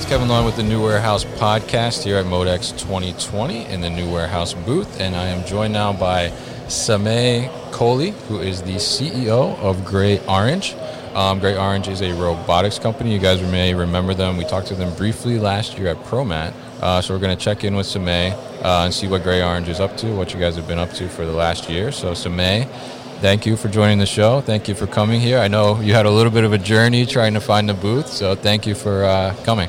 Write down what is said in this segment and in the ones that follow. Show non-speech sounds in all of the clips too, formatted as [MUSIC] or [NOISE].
It's Kevin Lawton with the New Warehouse podcast here at Modex 2020 in the New Warehouse booth, and I am joined now by Samay Kohli, who is the CEO of GreyOrange. Um, GreyOrange is a robotics company. You guys may remember them. We talked to them briefly last year at ProMat. Uh, so we're going to check in with Samay uh, and see what GreyOrange is up to, what you guys have been up to for the last year. So Samay, thank you for joining the show. Thank you for coming here. I know you had a little bit of a journey trying to find the booth, so thank you for uh, coming.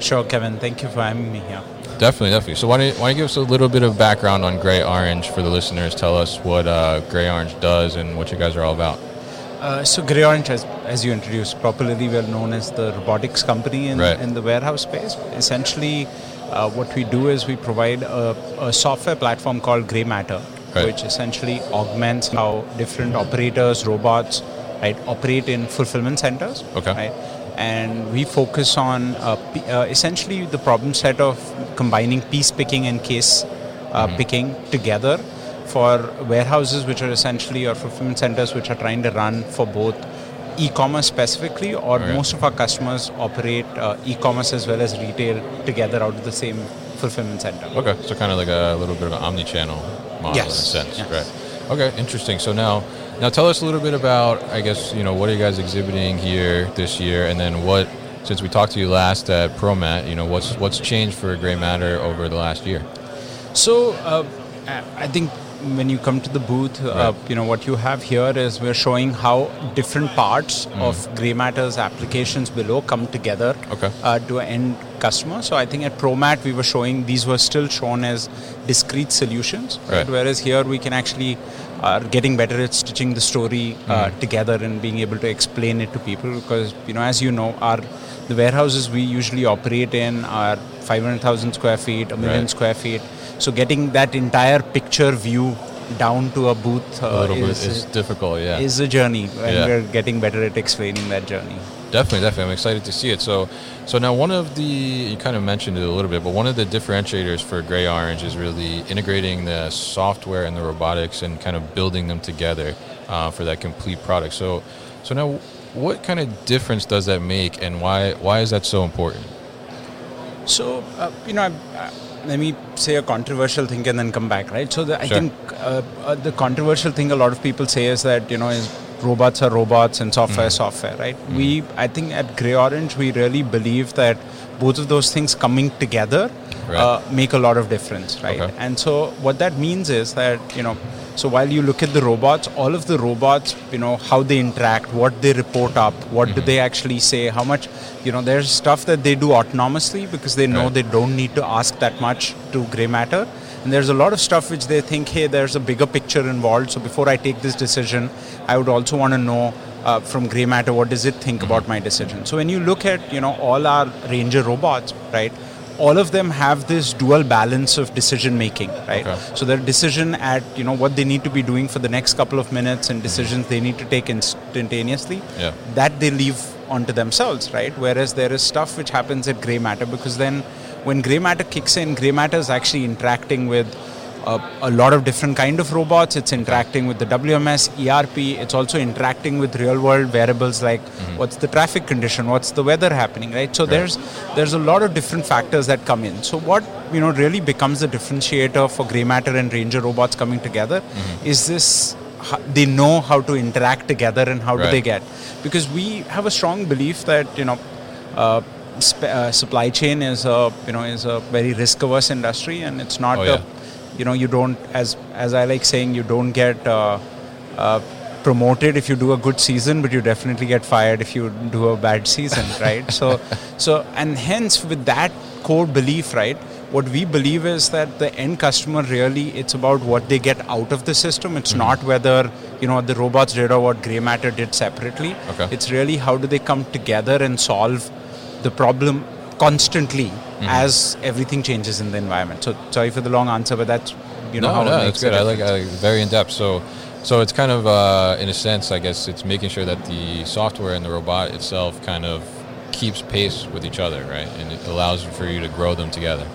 Sure, Kevin. Thank you for having me here. Definitely, definitely. So why don't, you, why don't you give us a little bit of background on GreyOrange for the listeners? Tell us what uh, GreyOrange does and what you guys are all about. Uh, so GreyOrange, as, as you introduced, popularly well known as the robotics company in, Right. in the warehouse space. Essentially, uh, what we do is we provide a, a software platform called GreyMatter, Right. which essentially augments how different operators, robots, right, operate in fulfillment centers. Okay. Right? And we focus on uh, p- uh, essentially the problem set of combining piece picking and case uh, Mm-hmm. picking together for warehouses, which are essentially or fulfillment centers, which are trying to run for both e-commerce specifically, or Okay. most of our customers operate uh, e-commerce as well as retail together out of the same fulfillment center. Okay, so kind of like a little bit of an omni-channel model Yes, in a sense, yes. right? Okay, interesting. So now, now tell us a little bit about, I guess, you know, what are you guys exhibiting here this year, and then what, since we talked to you last at ProMat, you know, what's what's changed for GreyMatter over the last year? So uh, I think when you come to the booth, uh, you know what you have here is we're showing how different parts of GreyMatter's applications below come together Okay. uh, to end customer. So I think at ProMat we were showing these were still shown as discrete solutions, Right. whereas here we can actually are getting better at stitching the story uh, together and being able to explain it to people because you know as you know our the warehouses we usually operate in are 500,000 square feet, a million Right. square feet. So getting that entire picture view down to a booth uh, a is, is difficult, yeah. is a journey, and Yeah. we're getting better at explaining that journey. Definitely, definitely. I'm excited to see it. So, so now one of the you kind of mentioned it a little bit, but one of the differentiators for GreyOrange is really integrating the software and the robotics and kind of building them together uh, for that complete product. So, so now, what kind of difference does that make, and why why is that so important? So, uh, you know, I- uh, let me say a controversial thing and then come back, right? So, the, I Sure. think uh, uh, the controversial thing a lot of people say is that, you know, is robots are robots and software is software, right? We, I think at GreyOrange, we really believe that both of those things coming together Right. uh, make a lot of difference, right? Okay. And so, what that means is that, you know, so while you look at the robots, all of the robots, you know, how they interact, what they report up, what Mm-hmm. do they actually say, how much, you know, there's stuff that they do autonomously because they know Right. they don't need to ask that much to GreyMatter. And there's a lot of stuff which they think, hey, there's a bigger picture involved. So before I take this decision, I would also want to know uh, from GreyMatter what does it think Mm-hmm. about my decision. So when you look at, you know, all our Ranger robots, right? All of them have this dual balance of decision making, right? Okay. So their decision at you know what they need to be doing for the next couple of minutes and decisions they need to take instantaneously, Yeah. that they leave onto themselves, right? Whereas there is stuff which happens at GreyMatter because then when GreyMatter kicks in, GreyMatter is actually interacting with uh, a lot of different kind of robots. It's interacting with the WMS, ERP. It's also interacting with real world variables like what's the traffic condition, what's the weather happening, right? So there's there's a lot of different factors that come in. So what you know really becomes the differentiator for GreyMatter and Ranger robots coming together is this they know how to interact together and how do they get because we have a strong belief that you know uh, sp- uh, supply chain is a you know is a very risk averse industry and it's not Oh, a, you know you don't as as I like saying you don't get uh, uh, promoted if you do a good season but you definitely get fired if you do a bad season [LAUGHS] right so so and hence with that core belief right what we believe is that the end customer really it's about what they get out of the system it's Mm-hmm. not whether you know the robots did or what GreyMatter did separately Okay. it's really how do they come together and solve the problem constantly Mm-hmm. as everything changes in the environment. So sorry for the long answer, but that's you know no, how no, it makes good. I like. I like very in depth. So, so it's kind of uh, in a sense, I guess it's making sure that the software and the robot itself kind of keeps pace with each other, right? And it allows for you to grow them together.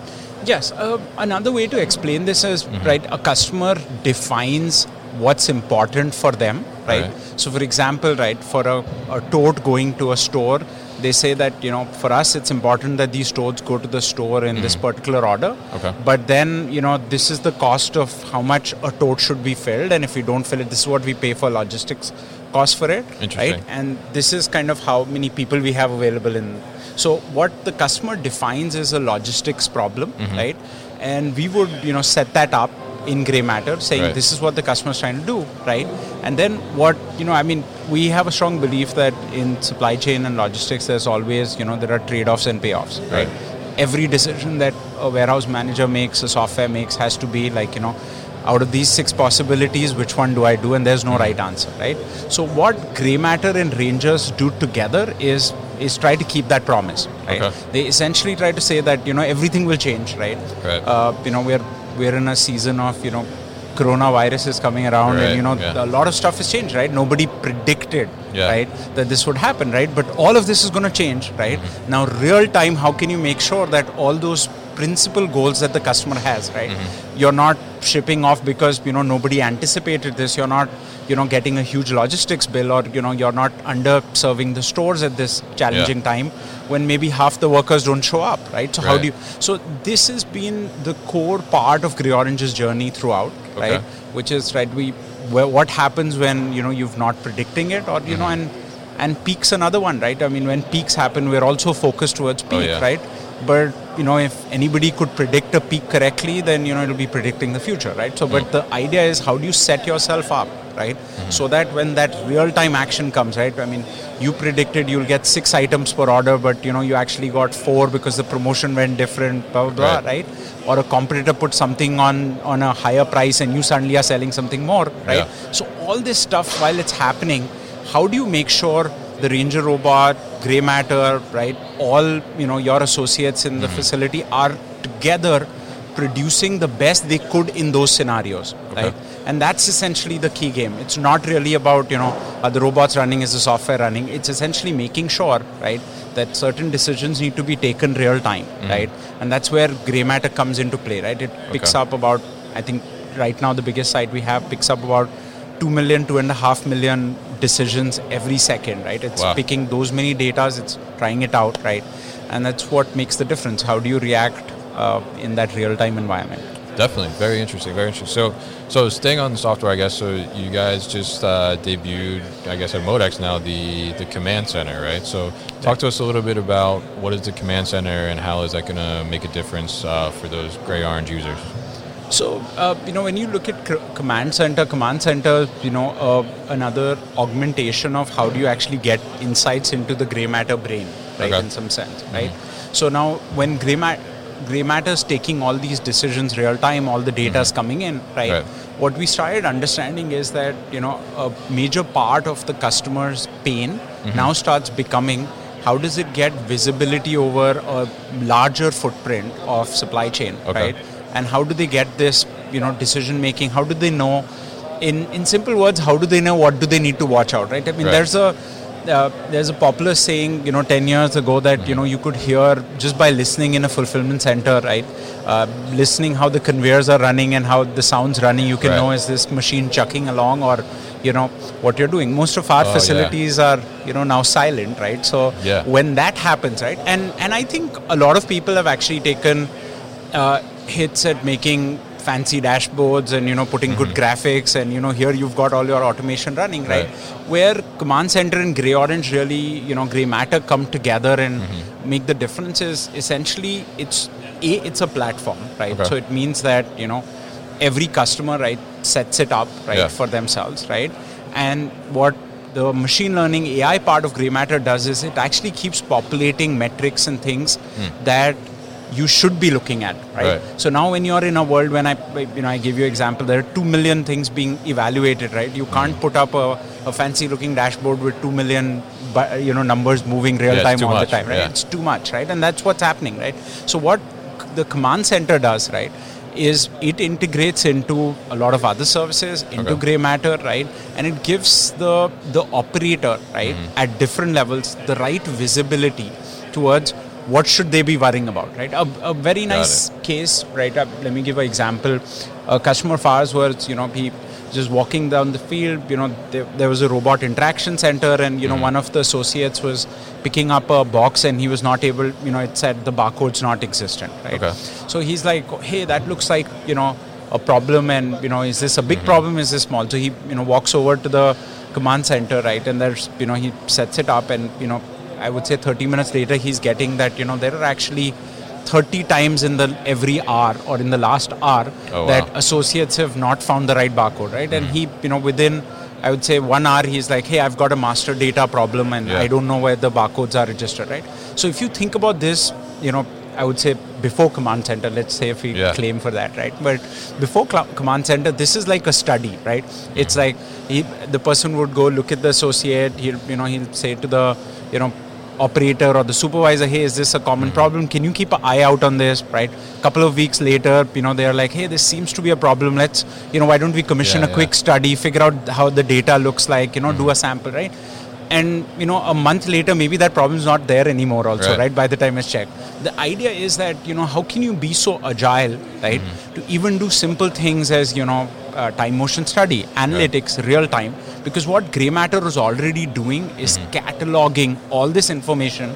Yes, uh, another way to explain this is Mm-hmm. right. A customer defines what's important for them, right? Right. So, for example, right, for a, a tote going to a store, they say that you know for us it's important that these totes go to the store in this particular order. Mm-hmm. Okay. But then you know this is the cost of how much a tote should be filled, and if we don't fill it, this is what we pay for logistics cost for it, right? And this is kind of how many people we have available in. So what the customer defines is a logistics problem, Mm-hmm. right? And we would you know set that up in GreyMatter, saying Right. this is what the customer is trying to do, right? And then what you know, I mean, we have a strong belief that in supply chain and logistics, there's always you know there are trade-offs and payoffs, right? Right. Every decision that a warehouse manager makes, a software makes, has to be like you know out of these six possibilities, which one do I do? And there's no right answer, right? So what GreyMatter and Rangers do together is is try to keep that promise, right? Okay. They essentially try to say that you know everything will change, right? Right. Uh, you know we're we're in a season of you know coronavirus is coming around Right, and you know yeah. a lot of stuff has changed right nobody predicted Yeah. right that this would happen right but all of this is going to change right Mm-hmm. now real time how can you make sure that all those principal goals that the customer has right Mm-hmm. you're not shipping off because you know nobody anticipated this you're not you know getting a huge logistics bill or you know you're not under serving the stores at this challenging time when maybe half the workers don't show up right so how do you so this has been the core part of Grey Orange's journey throughout Okay. right which is right we what happens when you know you've not predicting it or you know Mm-hmm. and and peaks another one right i mean when peaks happen we're also focused towards peak Oh, yeah. right but you know if anybody could predict a peak correctly then you know it'll be predicting the future right so Mm. but the idea is how do you set yourself up right Mm-hmm. so that when that real time action comes right i mean you predicted you'll get six items per order but you know you actually got four because the promotion went different blah blah blah Right. right or a competitor put something on on a higher price and you suddenly are selling something more right Yeah. so all this stuff while it's happening how do you make sure the ranger robot GreyMatter right? All you know your associates in Mm-hmm. the facility are together producing the best they could in those scenarios right? And that's essentially the key game. It's not really about you know are the robots running? Is the software running? It's essentially making sure right that certain decisions need to be taken real time Mm-hmm. right? And that's where GreyMatter comes into play right? It picks Okay. up about i think right now the biggest site we have picks up about 2 million, two and a half million decisions every second, right? It's Wow. picking those many datas, it's trying it out, right? And that's what makes the difference. How do you react uh, in that real-time environment? Definitely, very interesting, very interesting. So, so staying on the software, I guess. So you guys just uh, debuted, I guess, at Modex now the the command center, right? So, talk to us a little bit about what is the command center and how is that going to make a difference uh, for those GreyOrange users? So, uh, you know, when you look at command center, command center, you know, uh, another augmentation of how do you actually get insights into the GreyMatter brain, right? Okay. In some sense, right? So now, when GreyMatter gray matter is taking all these decisions real time, all the data is coming in, right? Right. What we started understanding is that you know a major part of the customer's pain now starts becoming how does it get visibility over a larger footprint of supply chain, Okay. right? And how do they get this you know decision making how do they know in in simple words how do they know what do they need to watch out right i mean Right. there's a uh, there's a popular saying you know 10 years ago that you know you could hear just by listening in a fulfillment center right uh, listening how the conveyors are running and how the sounds running you can Right. know is this machine chucking along or you know what you're doing most of our Oh, yeah. facilities are you know now silent right so Yeah. when that happens right and and i think a lot of people have actually taken uh, hits at making fancy dashboards and you know putting good graphics and you know here you've got all your automation running right, Right. where command center and GreyOrange really you know GreyMatter come together and make the difference is essentially it's a it's a platform right Okay. so it means that you know every customer right sets it up right Yeah. for themselves right and what the machine learning AI part of GreyMatter does is it actually keeps populating metrics and things Hmm. that you should be looking at, right? Right. So now when you're in a world when I, you know, I give you example, there are two million things being evaluated, right? You can't Mm-hmm. put up a, a fancy looking dashboard with two million, you know, numbers moving real Yeah, time all much, the time, right? yeah. It's too much, right? And that's what's happening, right? So what the command center does, right? Is it integrates into a lot of other services into Okay. GreyMatter, right? And it gives the the operator, right, Mm-hmm. at different levels, the right visibility towards what should they be worrying about, right? A, a very nice case, right? Uh, let me give an example. A customer of ours was, you know, he just walking down the field. You know, there, there was a robot interaction center, and you know, one of the associates was picking up a box, and he was not able. You know, it said the barcode's not existent, right? Okay. So he's like, hey, that looks like you know a problem, and you know, is this a big problem? Is this small? So he you know walks over to the command center, right? And there's you know he sets it up, and you know, I would say 30 minutes later, he's getting that you know there are actually 30 times in the every hour or in the last hour Oh, that wow. associates have not found the right barcode, right? And hmm. he you know within I would say one hour he's like, hey, I've got a master data problem, and Yeah. I don't know where the barcodes are registered, right? So if you think about this, you know. I would say before command center, let's say if we Yeah. claim for that, right? But before cl- command center, this is like a study, right? It's hmm. like he, the person would go look at the associate. He'll you know he'll say to the you know operator or the supervisor, hey, is this a common problem? Can you keep an eye out on this, right? A Couple of weeks later, you know they're like, hey, this seems to be a problem. Let's you know why don't we commission Yeah, a quick study, figure out how the data looks like, you know, do a mm-hmm. sample, right? And you know, a month later, maybe that problem is not there anymore. Also, Right. right? By the time it's checked, the idea is that you know, how can you be so agile, right, mm-hmm. to even do simple things as you know, uh, time motion study, analytics, real time. Because what GreyMatter is already doing is cataloging all this information,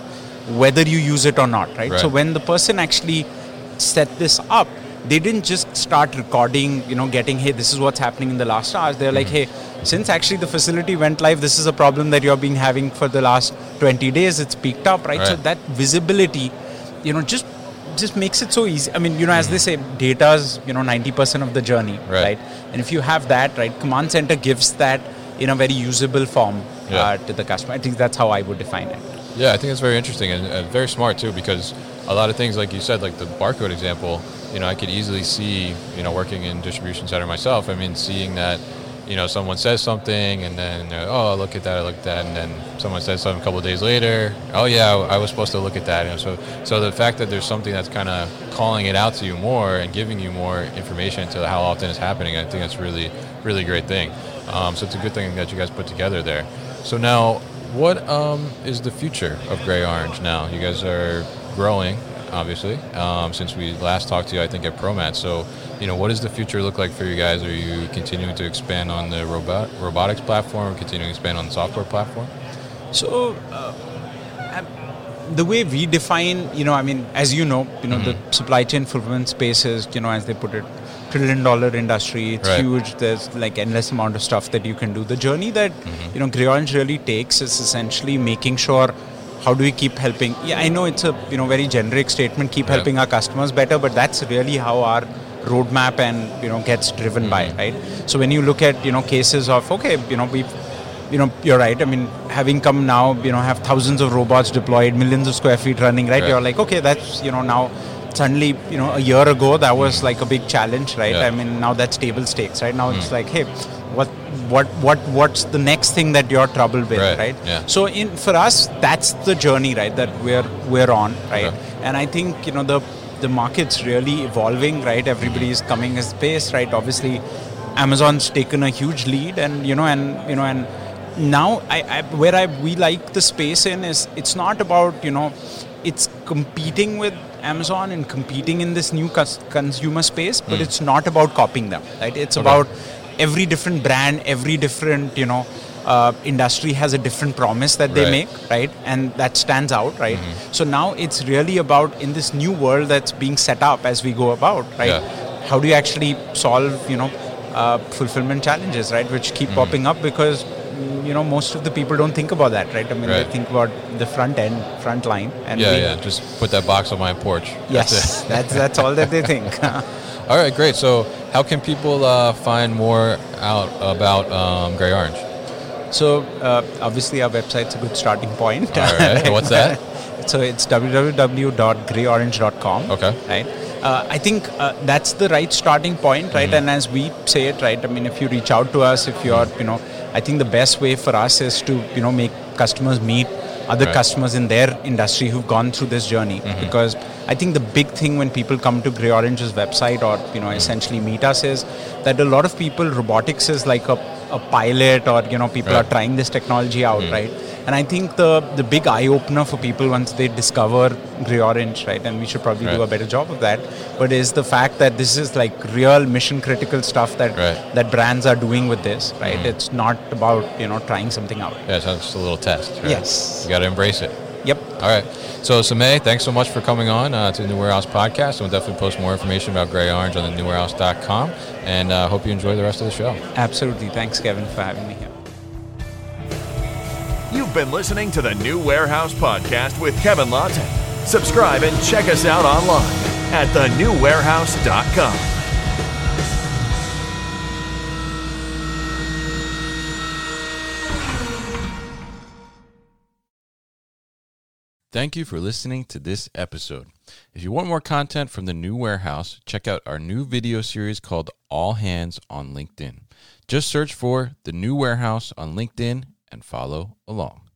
whether you use it or not, right? So when the person actually set this up, they didn't just start recording, you know, getting, hey, this is what's happening in the last hours. They're like, hey, since actually the facility went live, this is a problem that you've been having for the last 20 days. It's peaked up, right? So that visibility, you know, just just makes it so easy. I mean, you know, as they say, data's, you know, 90% of the journey, Right. right? And if you have that, right, Command Center gives that in a very usable form Yeah. uh, to the customer. I think that's how I would define it. Yeah, I think it's very interesting and, and very smart too because a lot of things, like you said, like the barcode example, you know, I could easily see, you know, working in distribution center myself. I mean, seeing that, you know, someone says something and then, oh, look at that, I look at that, and then someone says something a couple days later, oh yeah, I was supposed to look at that. Know, so, so the fact that there's something that's kind of calling it out to you more and giving you more information to how often it's happening, I think that's really, really great thing. Um, so it's a good thing that you guys put together there. So now, what um, is the future of GreyOrange now? You guys are growing, obviously, um, since we last talked to you, I think, at ProMat. So, you know, what does the future look like for you guys? Are you continuing to expand on the robot robotics platform, continuing to expand on the software platform? So, uh, the way we define, you know, I mean, as you know, you know, the supply chain fulfillment space is, you know, as they put it, trillion dollar industry. It's Right. huge. There's like endless amount of stuff that you can do. The journey that you know Grey really takes is essentially making sure how do we keep helping. Yeah, I know it's a you know very generic statement. Keep Yeah. helping our customers better, but that's really how our roadmap and you know gets driven by mm-hmm. right. So when you look at you know cases of okay, you know we you know, you're right. I mean, having come now, you know, have thousands of robots deployed, millions of square feet running, right? Right. You're like, okay, that's, you know, now suddenly, you know, a year ago, that was mm-hmm. like a big challenge, right? Yeah. I mean, now that's table stakes, right? Now it's mm. like, hey, what, what, what, what's the next thing that you're troubled with, Right. right? Yeah. So in for us, that's the journey, right? That we're we're on, right? And I think you know the the market's really evolving, right? Everybody's coming as pace, right? Obviously, Amazon's taken a huge lead, and you know, and you know, and now I, I where I we like the space in is it's not about you know, it's competing with Amazon and competing in this new consumer space, but hmm. it's not about copying them, right? It's. Okay. about every different brand, every different you know. Uh, industry has a different promise that they Right. make right and that stands out right so now it's really about in this new world that's being set up as we go about right Yeah. how do you actually solve you know uh, fulfillment challenges right which keep popping up because you know most of the people don't think about that right i mean Right. they think about the front end front line and Yeah, we- yeah. Just put that box on my porch. That's yes it. [LAUGHS] that's that's all that they think [LAUGHS] All right, great. So, how can people uh, find more out about um, GreyOrange? So uh, obviously our website's a good starting point. All right. What's that? [LAUGHS] So it's www.greyorange.com. Okay. Right. Uh, I think uh, that's the right starting point, right? Mm-hmm. And as we say it, right? I mean, if you reach out to us, if you're, you know, I think the best way for us is to, you know, make customers meet other Right. customers in their industry who've gone through this journey. Mm-hmm. Because I think the big thing when people come to GreyOrange's website or, you know, Mm-hmm. essentially meet us is that a lot of people, robotics is like a, a pilot or, you know, people Right. are trying this technology out, hmm. right? And I think the the big eye opener for people once they discover GreyOrange, right, and we should probably do a better job of that, but is the fact that this is like real mission critical stuff that Right. That brands are doing with this, right? Hmm. It's not about you know trying something out. Yeah, so it's just a little test. Right? Yes. You got to embrace it. Yep. All right. So, Samay, thanks so much for coming on uh, to the New Warehouse podcast. And we'll definitely post more information about GreyOrange on the newwarehouse.com. And uh, hope you enjoy the rest of the show. Absolutely. Thanks, Kevin, for having me here. You've been listening to the New Warehouse Podcast with Kevin Lawton. Subscribe and check us out online at thenewwarehouse.com. Thank you for listening to this episode. If you want more content from the New Warehouse, check out our new video series called All Hands on LinkedIn. Just search for the New Warehouse on LinkedIn and follow along.